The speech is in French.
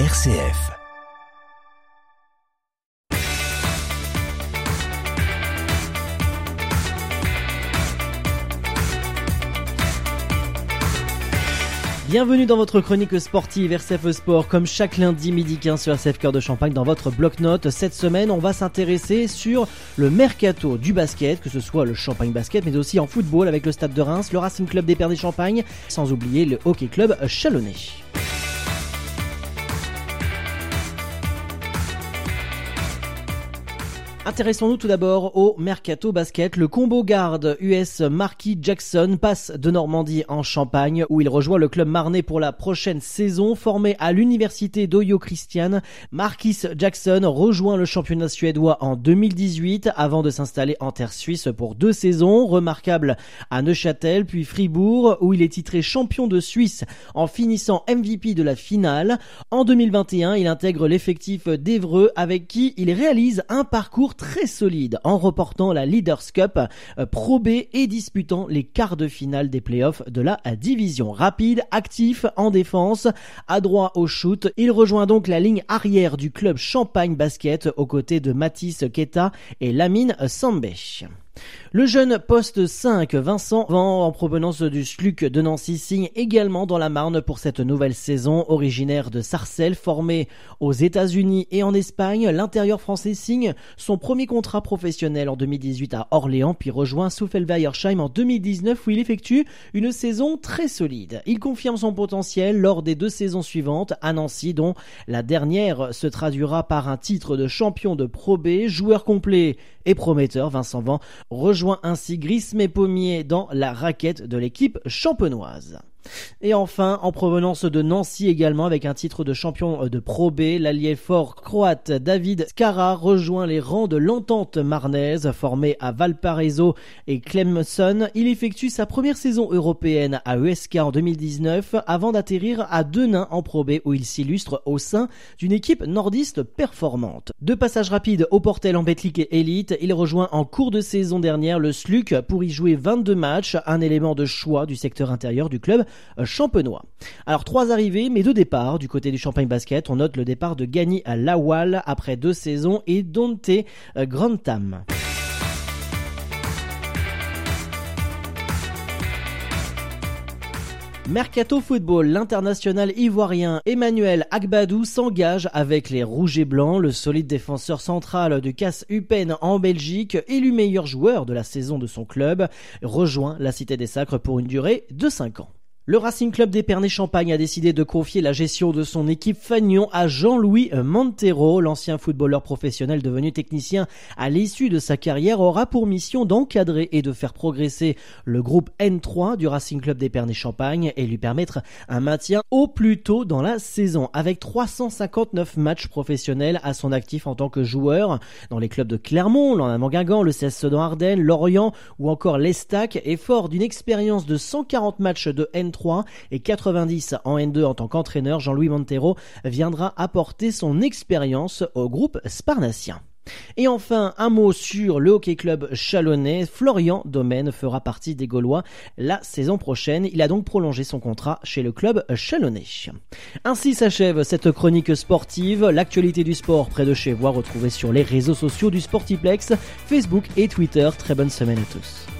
RCF. Bienvenue dans votre chronique sportive RCF Sport, comme chaque lundi midi 15 sur RCF Cœur de Champagne dans votre bloc-notes. Cette semaine, on va s'intéresser sur le mercato du basket, que ce soit le Champagne Basket, mais aussi en football avec le Stade de Reims, le Racing Club des Pères des Champagnes, sans oublier le Hockey Club Chalonnais. Intéressons-nous tout d'abord au Mercato Basket. Le combo garde US Marquis Jackson passe de Normandie en Champagne où il rejoint le club marnais pour la prochaine saison. Formé à l'université d'Oyo Christian, Marquis Jackson rejoint le championnat suédois en 2018 avant de s'installer en terre suisse pour deux saisons. Remarquable à Neuchâtel puis Fribourg où il est titré champion de Suisse en finissant MVP de la finale. En 2021, il intègre l'effectif d'Evreux avec qui il réalise un parcours très solide en reportant la Leaders Cup euh, Pro et disputant les quarts de finale des playoffs de la division. Rapide, actif en défense, adroit au shoot, il rejoint donc la ligne arrière du club Champagne Basket aux côtés de Mathis Keta et Lamine Sambech. Le jeune poste 5 Vincent Van en provenance du SLUC de Nancy signe également dans la Marne pour cette nouvelle saison. Originaire de Sarcelles, formé aux États-Unis et en Espagne, l'intérieur français signe son premier contrat professionnel en 2018 à Orléans puis rejoint Soufelweiersheim en 2019 où il effectue une saison très solide. Il confirme son potentiel lors des deux saisons suivantes à Nancy dont la dernière se traduira par un titre de champion de Pro B, joueur complet et prometteur. Vincent Van rejoint ainsi Grisme Pommier dans la raquette de l'équipe champenoise. Et enfin, en provenance de Nancy également, avec un titre de champion de Pro B, l'allié fort croate David Skara rejoint les rangs de l'entente marnaise, formé à Valparaiso et Clemson. Il effectue sa première saison européenne à ESK en 2019, avant d'atterrir à Denain en Pro B, où il s'illustre au sein d'une équipe nordiste performante. Deux passages rapides au Portel en Betclic Elite, il rejoint en cours de saison dernière le SLUC pour y jouer 22 matchs, un élément de choix du secteur intérieur du club euh, champenois. Alors trois arrivées, mais deux départs du côté du Champagne Basket. On note le départ de Gani à Lawal après deux saisons et Dante euh, Grantham. Mercato Football, l'international ivoirien Emmanuel Agbadou s'engage avec les Rouges et Blancs. Le solide défenseur central du CAS Upen en Belgique, élu meilleur joueur de la saison de son club, rejoint la Cité des Sacres pour une durée de 5 ans. Le Racing Club d'Épernay-Champagne a décidé de confier la gestion de son équipe Fagnon à Jean-Louis Montero. L'ancien footballeur professionnel devenu technicien à l'issue de sa carrière aura pour mission d'encadrer et de faire progresser le groupe N3 du Racing Club d'Épernay-Champagne et lui permettre un maintien au plus tôt dans la saison. Avec 359 matchs professionnels à son actif en tant que joueur dans les clubs de Clermont, l'En Guingamp, le CS Sedan Ardennes, Lorient ou encore l'Estac et fort d'une expérience de 140 matchs de N3 et 90 en N2 en tant qu'entraîneur, Jean-Louis Montero viendra apporter son expérience au groupe sparnacien. Et enfin, un mot sur le hockey club chalonnais. Florian Domaine fera partie des Gaulois la saison prochaine. Il a donc prolongé son contrat chez le club chalonnais. Ainsi s'achève cette chronique sportive. L'actualité du sport près de chez vous, retrouvée sur les réseaux sociaux du Sportiplex, Facebook et Twitter. Très bonne semaine à tous.